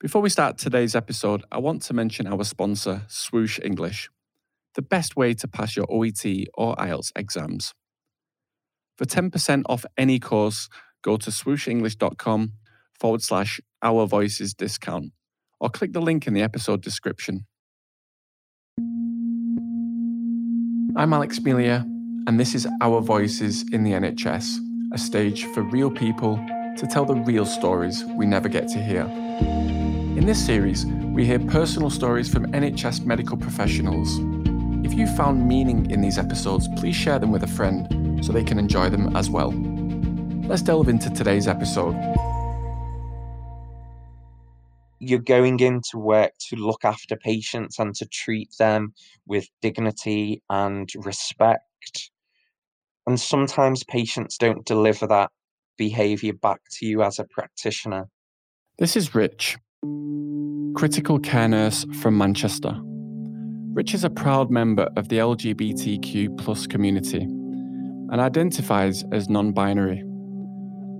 Before we start today's episode, I want to mention our sponsor, Swoosh English, the best way to pass your OET or IELTS exams. For 10% off any course, go to swooshenglish.com forward slash our voices discount or click the link in the episode description. I'm Alex Melia, and this is Our Voices in the NHS, a stage for real people to tell the real stories we never get to hear. In this series, we hear personal stories from NHS medical professionals. If you found meaning in these episodes, please share them with a friend so they can enjoy them as well. Let's delve into today's episode. You're going into work to look after patients and to treat them with dignity and respect. And sometimes patients don't deliver that behavior back to you as a practitioner. This is Rich, critical care nurse from Manchester. Rich is a proud member of the LGBTQ plus community and identifies as non binary.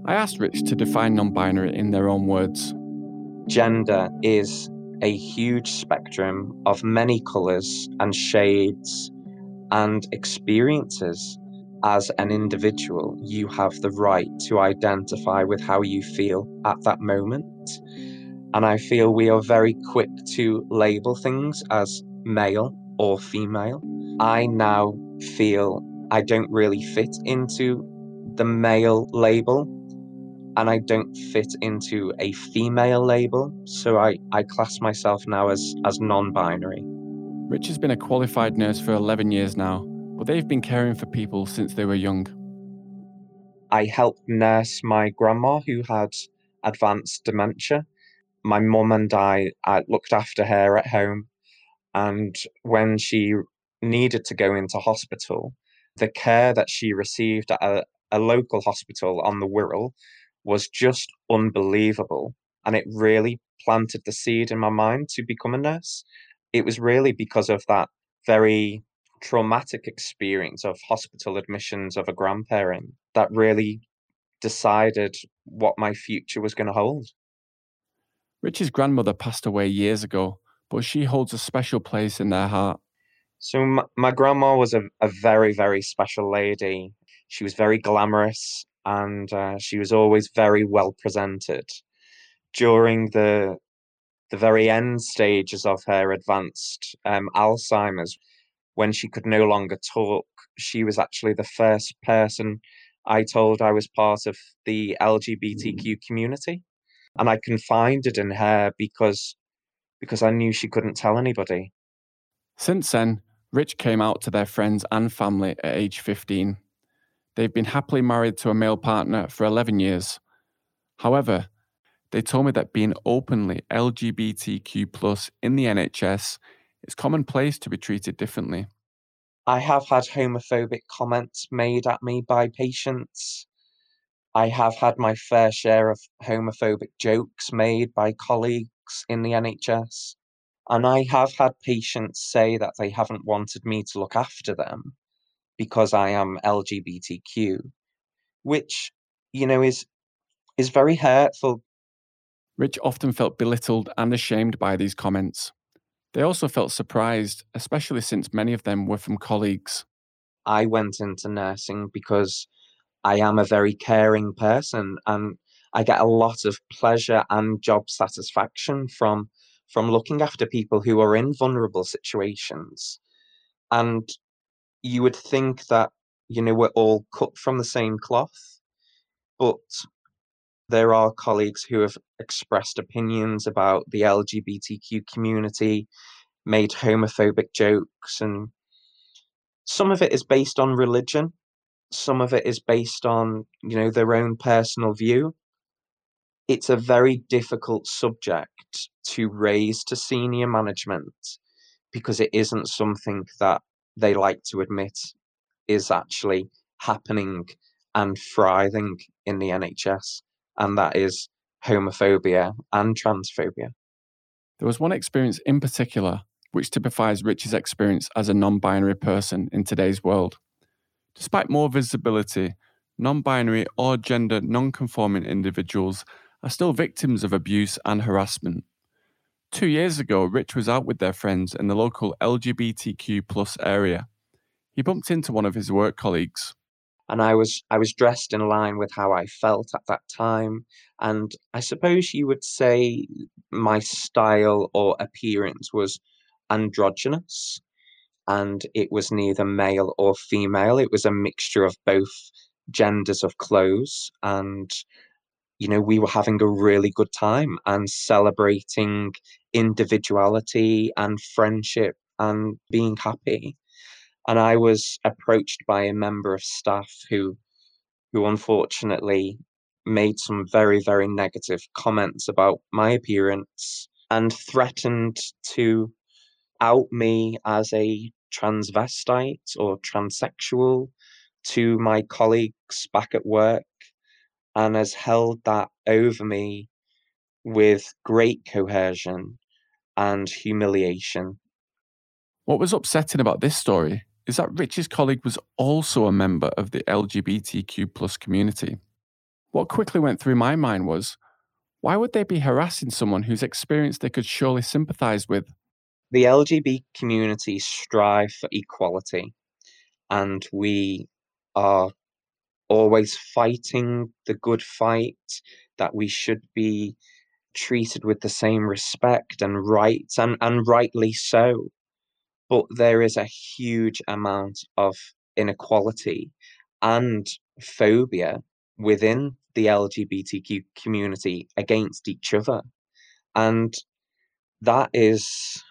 I asked Rich to define non binary in their own words. Gender is a huge spectrum of many colours and shades and experiences. As an individual, you have the right to identify with how you feel at that moment. And I feel we are very quick to label things as male or female. I now feel I don't really fit into the male label and I don't fit into a female label. So I, I class myself now as, as non binary. Rich has been a qualified nurse for 11 years now, but they've been caring for people since they were young. I helped nurse my grandma who had advanced dementia. My mum and I, I looked after her at home and when she needed to go into hospital, the care that she received at a, a local hospital on the Wirral was just unbelievable. And it really planted the seed in my mind to become a nurse. It was really because of that very traumatic experience of hospital admissions of a grandparent that really decided what my future was going to hold. Rich's grandmother passed away years ago, but she holds a special place in their heart. So my, my grandma was a, a very, very special lady. She was very glamorous and uh, she was always very well presented. During the the very end stages of her advanced um, Alzheimer's, when she could no longer talk, she was actually the first person I told I was part of the LGBTQ community. And I confided in her because because I knew she couldn't tell anybody. Since then, Rich came out to their friends and family at age 15. They've been happily married to a male partner for 11 years. However, they told me that being openly LGBTQ plus in the NHS is commonplace to be treated differently. I have had homophobic comments made at me by patients. I have had my fair share of homophobic jokes made by colleagues in the NHS. And I have had patients say that they haven't wanted me to look after them because I am LGBTQ, which, you know, is is very hurtful. Rich often felt belittled and ashamed by these comments. They also felt surprised, especially since many of them were from colleagues. I went into nursing because I am a very caring person and I get a lot of pleasure and job satisfaction from from looking after people who are in vulnerable situations. And you would think that, you know, we're all cut from the same cloth, but there are colleagues who have expressed opinions about the LGBTQ community, made homophobic jokes, and some of it is based on religion, some of it is based on, you know, their own personal view it's a very difficult subject to raise to senior management because it isn't something that they like to admit is actually happening and thriving in the NHS, and that is homophobia and transphobia. There was one experience in particular which typifies Rich's experience as a non binary person in today's world. Despite more visibility, non binary or gender non conforming individuals are still victims of abuse and harassment. Two years ago, Rich was out with their friends in the local LGBTQ plus area. He bumped into one of his work colleagues. And I was I was dressed in line with how I felt at that time. And I suppose you would say my style or appearance was androgynous. And it was neither male or female. It was a mixture of both genders of clothes. And you know, we were having a really good time and celebrating individuality and friendship and being happy. And I was approached by a member of staff who who unfortunately made some very, very negative comments about my appearance and threatened to out me as a transvestite or transsexual to my colleagues back at work and has held that over me with great coercion and humiliation. What was upsetting about this story is that Rich's colleague was also a member of the LGBTQ plus community. What quickly went through my mind was why would they be harassing someone whose experience they could surely sympathize with? The LGBT community strive for equality, and we are always fighting the good fight, that we should be treated with the same respect and rights, and, and rightly so. But there is a huge amount of inequality and phobia within the LGBTQ community against each other. And that is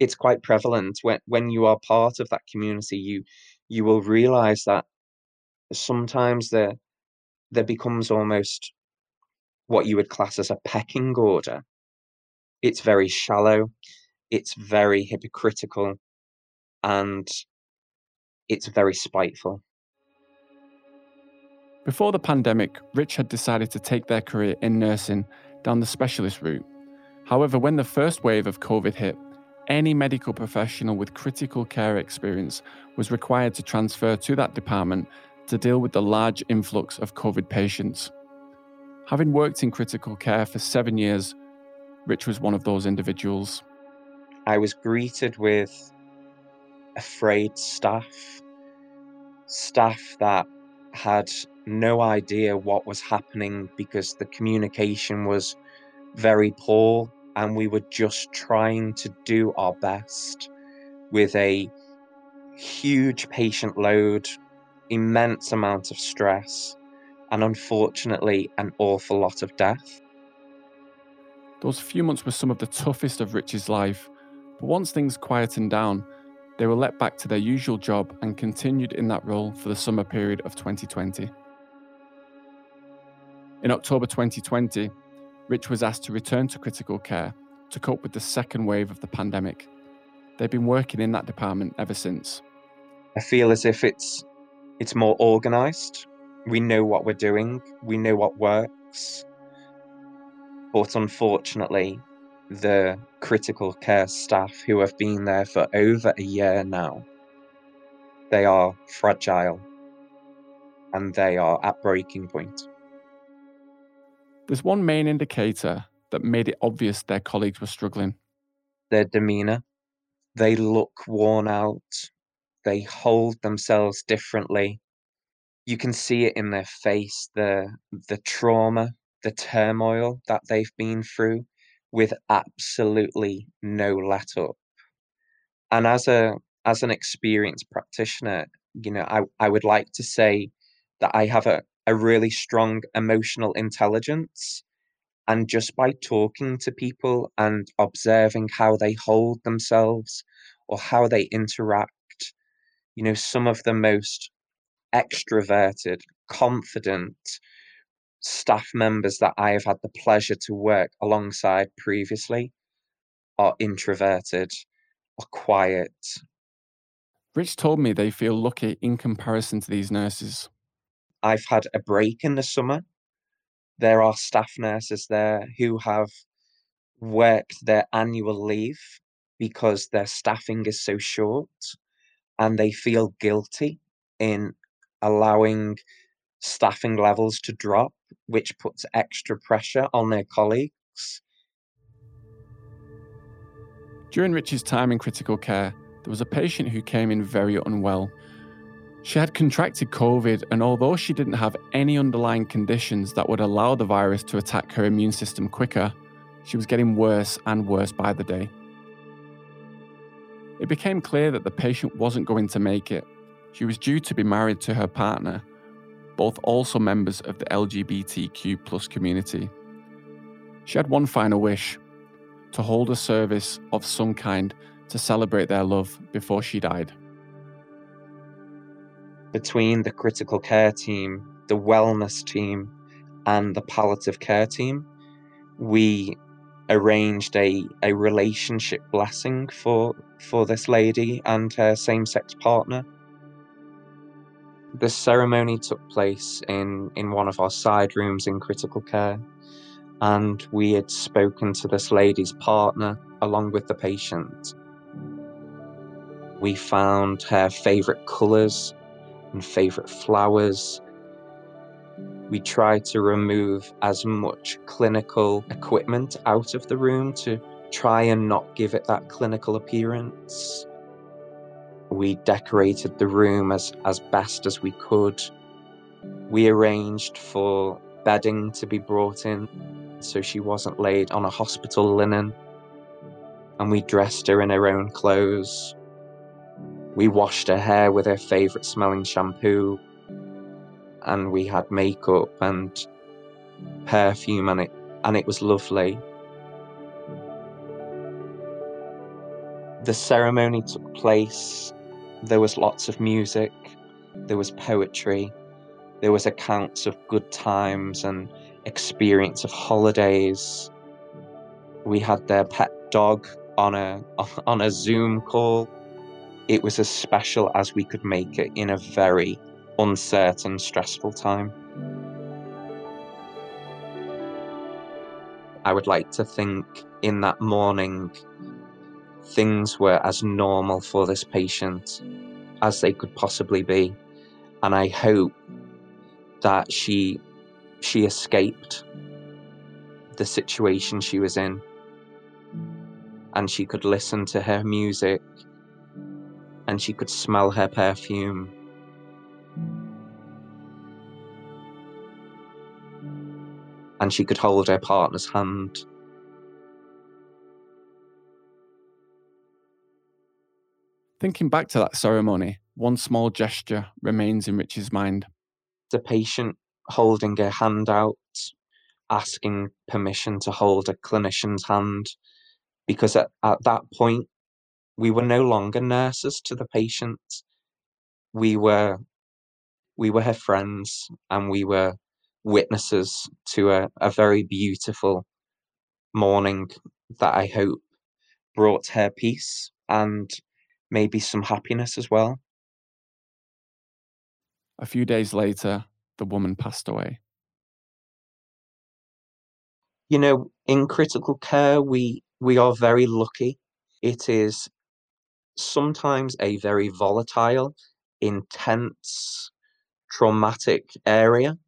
it's quite prevalent when when you are part of that community you you will realize that sometimes there there becomes almost what you would class as a pecking order. It's very shallow, it's very hypocritical, and it's very spiteful. Before the pandemic, Rich had decided to take their career in nursing down the specialist route. However, when the first wave of COVID hit, any medical professional with critical care experience was required to transfer to that department to deal with the large influx of COVID patients. Having worked in critical care for seven years, Rich was one of those individuals. I was greeted with afraid staff, staff that had no idea what was happening because the communication was very poor and we were just trying to do our best with a huge patient load immense amount of stress, and unfortunately, an awful lot of death. Those few months were some of the toughest of Rich's life, but once things quietened down, they were let back to their usual job and continued in that role for the summer period of 2020. In October 2020, Rich was asked to return to critical care to cope with the second wave of the pandemic. They've been working in that department ever since. I feel as if it's it's more organized. We know what we're doing, we know what works. But unfortunately, the critical care staff who have been there for over a year now, they are fragile and they are at breaking point. There's one main indicator that made it obvious their colleagues were struggling. Their demeanor. They look worn out, they hold themselves differently. You can see it in their face, the the trauma, the turmoil that they've been through with absolutely no let up. And as a as an experienced practitioner, you know, I, I would like to say that I have a, a really strong emotional intelligence. And just by talking to people and observing how they hold themselves or how they interact you know, some of the most extroverted, confident staff members that I have had the pleasure to work alongside previously are introverted or quiet. Rich told me they feel lucky in comparison to these nurses. I've had a break in the summer. There are staff nurses there who have worked their annual leave because their staffing is so short and they feel guilty in allowing staffing levels to drop, which puts extra pressure on their colleagues. During Rich's time in critical care, there was a patient who came in very unwell. She had contracted COVID, and although she didn't have any underlying conditions that would allow the virus to attack her immune system quicker, she was getting worse and worse by the day. It became clear that the patient wasn't going to make it. She was due to be married to her partner, both also members of the LGBTQ community. She had one final wish to hold a service of some kind to celebrate their love before she died. Between the critical care team, the wellness team, and the palliative care team, we arranged a, a relationship blessing for for this lady and her same-sex partner. The ceremony took place in, in one of our side rooms in critical care, and we had spoken to this lady's partner along with the patient. We found her favourite colours and favourite flowers. We tried to remove as much clinical equipment out of the room to try and not give it that clinical appearance. We decorated the room as, as best as we could. We arranged for bedding to be brought in so she wasn't laid on a hospital linen. And we dressed her in her own clothes. We washed her hair with her favourite smelling shampoo. And we had makeup and perfume and it and it was lovely. The ceremony took place. There was lots of music, there was poetry, there was accounts of good times and experience of holidays. We had their pet dog on a on a Zoom call. It was as special as we could make it in a very uncertain, stressful time. I would like to think in that morning things were as normal for this patient as they could possibly be. And I hope that she she escaped the situation she was in and she could listen to her music and she could smell her perfume and she could hold her partner's hand Thinking back to that ceremony, one small gesture remains in Rich's mind. The patient holding her hand out, asking permission to hold a clinician's hand, because at, at that point, we were no longer nurses to the patients. We were we were her friends and we were witnesses to a, a very beautiful morning that I hope brought her peace and maybe some happiness as well. A few days later, the woman passed away. You know, in critical care, we we are very lucky. It is sometimes a very volatile, intense, traumatic area,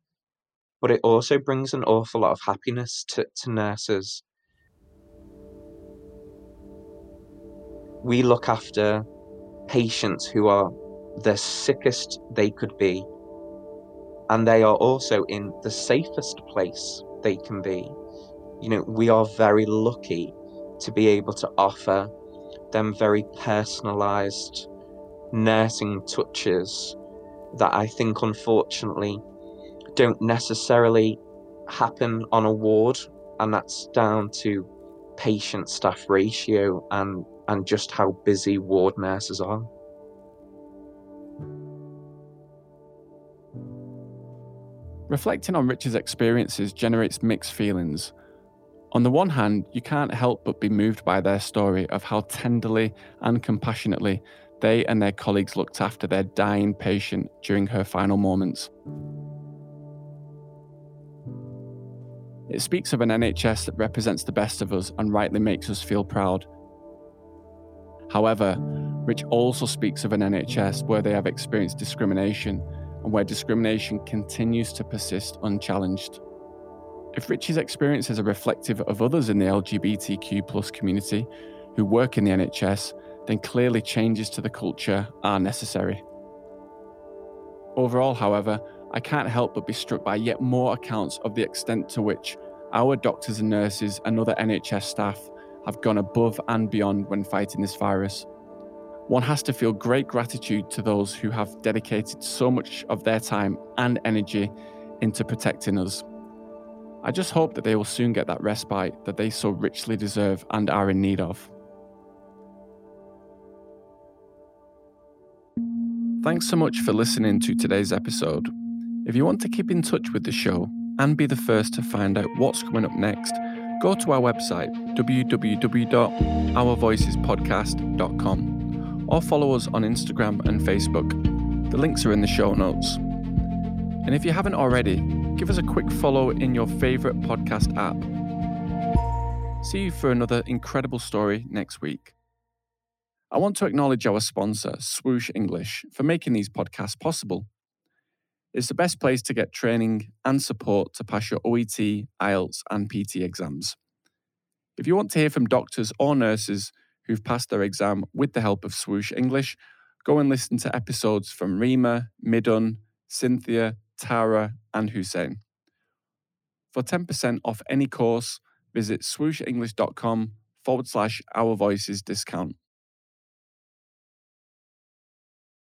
but it also brings an awful lot of happiness to, to nurses. We look after patients who are the sickest they could be, and they are also in the safest place they can be. You know, we are very lucky to be able to offer them very personalized nursing touches that I think unfortunately don't necessarily happen on a ward, and that's down to patient staff ratio and and just how busy ward nurses are. Reflecting on Rich's experiences generates mixed feelings. On the one hand, you can't help but be moved by their story of how tenderly and compassionately they and their colleagues looked after their dying patient during her final moments. It speaks of an NHS that represents the best of us and rightly makes us feel proud. However, Rich also speaks of an NHS where they have experienced discrimination and where discrimination continues to persist unchallenged. If Richie's experiences are reflective of others in the LGBTQ plus community who work in the NHS, then clearly changes to the culture are necessary. Overall, however, I can't help but be struck by yet more accounts of the extent to which our doctors and nurses and other NHS staff have gone above and beyond when fighting this virus. One has to feel great gratitude to those who have dedicated so much of their time and energy into protecting us. I just hope that they will soon get that respite that they so richly deserve and are in need of. Thanks so much for listening to today's episode. If you want to keep in touch with the show and be the first to find out what's coming up next, go to our website www.ourvoicespodcast.com or follow us on Instagram and Facebook. The links are in the show notes. And if you haven't already, give us a quick follow in your favourite podcast app. See you for another incredible story next week. I want to acknowledge our sponsor, Swoosh English, for making these podcasts possible. It's the best place to get training and support to pass your OET, IELTS, and PT exams. If you want to hear from doctors or nurses who've passed their exam with the help of Swoosh English, go and listen to episodes from Rima, Midun, Cynthia, Tara, and Hussein. For 10% off any course, visit swooshenglish.com forward slash our voices discount.